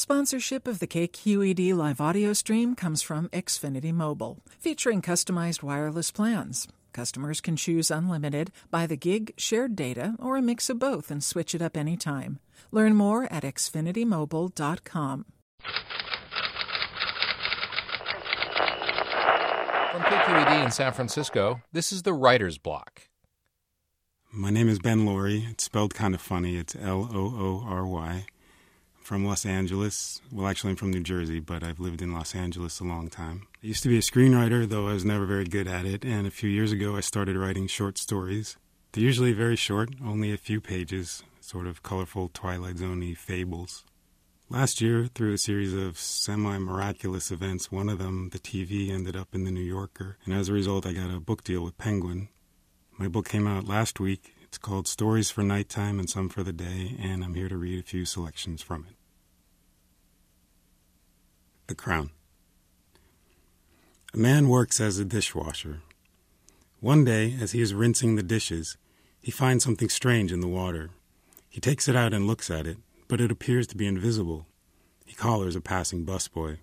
Sponsorship of the KQED live audio stream comes from Xfinity Mobile, featuring customized wireless plans. Customers can choose unlimited, by the gig, shared data, or a mix of both and switch it up anytime. Learn more at xfinitymobile.com. From KQED in San Francisco, this is the Writer's Block. My name is Ben Loory. It's spelled kind of funny. It's L O O R Y. From Los Angeles. Well, actually, I'm from New Jersey, but I've lived in Los Angeles a long time. I used to be a screenwriter, though I was never very good at it, and a few years ago I started writing short stories. They're usually very short, only a few pages, sort of colorful Twilight Zone fables. Last year, through a series of semi miraculous events, one of them, the TV, ended up in the New Yorker, and as a result, I got a book deal with Penguin. My book came out last week. It's called Stories for Nighttime and Some for the Day, and I'm here to read a few selections from it. The Crown. A man works as a dishwasher. One day, as he is rinsing the dishes, he finds something strange in the water. He takes it out and looks at it, but it appears to be invisible. He collars a passing busboy.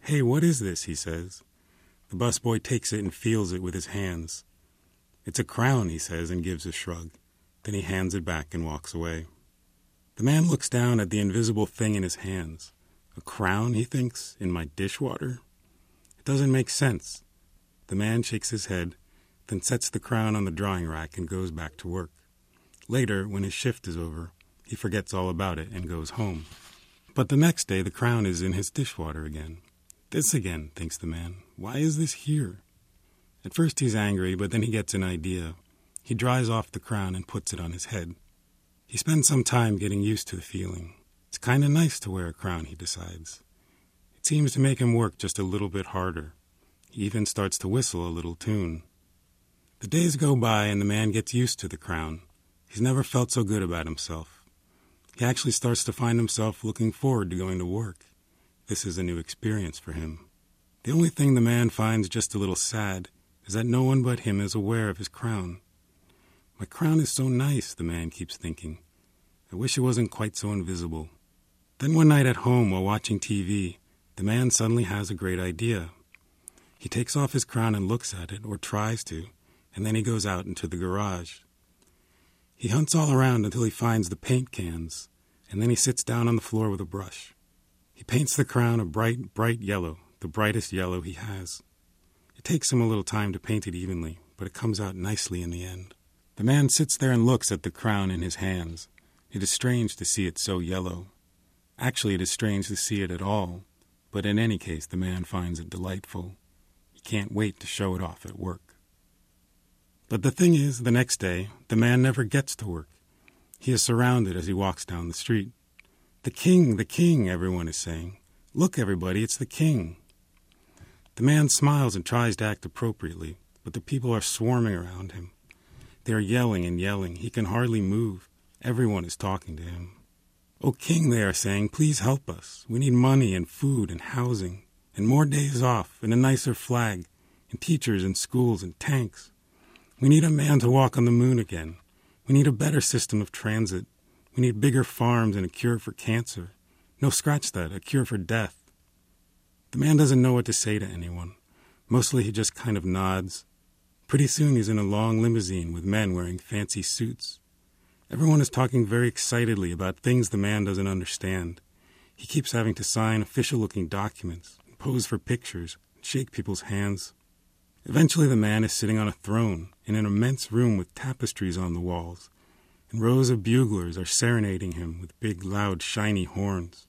Hey, what is this? he says. The busboy takes it and feels it with his hands. It's a crown, he says, and gives a shrug. Then he hands it back and walks away. The man looks down at the invisible thing in his hands. A crown, he thinks, in my dishwater? It doesn't make sense. The man shakes his head, then sets the crown on the drawing rack and goes back to work. Later, when his shift is over, he forgets all about it and goes home. But the next day, the crown is in his dishwater again. This again, thinks the man. Why is this here? At first he's angry, but then he gets an idea. He dries off the crown and puts it on his head. He spends some time getting used to the feeling. It's kind of nice to wear a crown, he decides. It seems to make him work just a little bit harder. He even starts to whistle a little tune. The days go by and the man gets used to the crown. He's never felt so good about himself. He actually starts to find himself looking forward to going to work. This is a new experience for him. The only thing the man finds just a little sad is that no one but him is aware of his crown. My crown is so nice, the man keeps thinking. I wish it wasn't quite so invisible. Then one night at home while watching TV, the man suddenly has a great idea. He takes off his crown and looks at it, or tries to, and then he goes out into the garage. He hunts all around until he finds the paint cans, and then he sits down on the floor with a brush. He paints the crown a bright, bright yellow, the brightest yellow he has. It takes him a little time to paint it evenly, but it comes out nicely in the end. The man sits there and looks at the crown in his hands. It is strange to see it so yellow. Actually, it is strange to see it at all, but in any case, the man finds it delightful. He can't wait to show it off at work. But the thing is, the next day, the man never gets to work. He is surrounded as he walks down the street. The king, the king, everyone is saying. Look, everybody, it's the king. The man smiles and tries to act appropriately, but the people are swarming around him. They are yelling and yelling. He can hardly move. Everyone is talking to him. O king, they are saying, please help us. We need money and food and housing, and more days off, and a nicer flag, and teachers and schools and tanks. We need a man to walk on the moon again. We need a better system of transit. We need bigger farms and a cure for cancer. No, scratch that, a cure for death. The man doesn't know what to say to anyone. Mostly he just kind of nods. Pretty soon he's in a long limousine with men wearing fancy suits. Everyone is talking very excitedly about things the man doesn't understand. He keeps having to sign official looking documents, pose for pictures, and shake people's hands. Eventually, the man is sitting on a throne in an immense room with tapestries on the walls, and rows of buglers are serenading him with big, loud, shiny horns.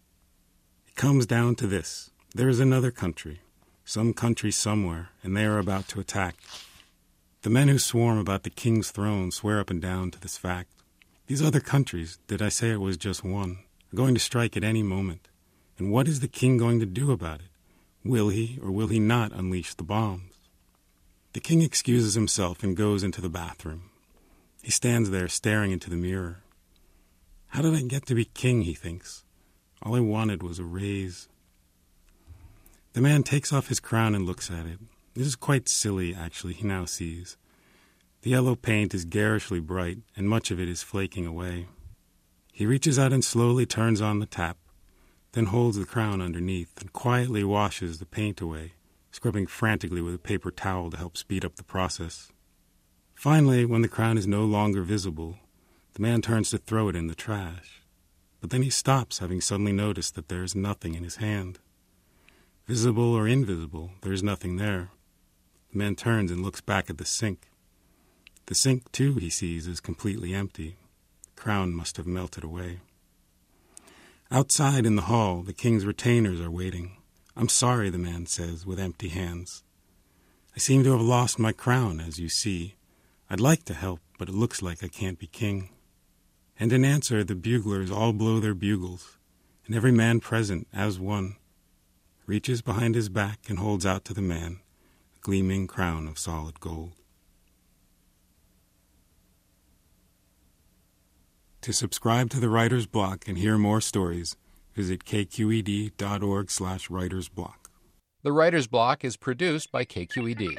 It comes down to this there is another country, some country somewhere, and they are about to attack. The men who swarm about the king's throne swear up and down to this fact. These other countries, did I say it was just one, are going to strike at any moment. And what is the king going to do about it? Will he or will he not unleash the bombs? The king excuses himself and goes into the bathroom. He stands there staring into the mirror. How did I get to be king, he thinks. All I wanted was a raise. The man takes off his crown and looks at it. This is quite silly, actually, he now sees. The yellow paint is garishly bright, and much of it is flaking away. He reaches out and slowly turns on the tap. then holds the crown underneath and quietly washes the paint away, scrubbing frantically with a paper towel to help speed up the process. Finally, when the crown is no longer visible, the man turns to throw it in the trash. But then he stops, having suddenly noticed that there is nothing in his hand. Visible or invisible, there is nothing there. The man turns and looks back at the sink. The sink, too, he sees, is completely empty. The crown must have melted away. Outside in the hall, the king's retainers are waiting. I'm sorry, the man says, with empty hands. I seem to have lost my crown, as you see. I'd like to help, but it looks like I can't be king. And in answer, the buglers all blow their bugles, and every man present, as one, reaches behind his back and holds out to the man a gleaming crown of solid gold. To subscribe to the Writer's Block and hear more stories, visit kqed.org slash writersblock. The Writer's Block is produced by KQED.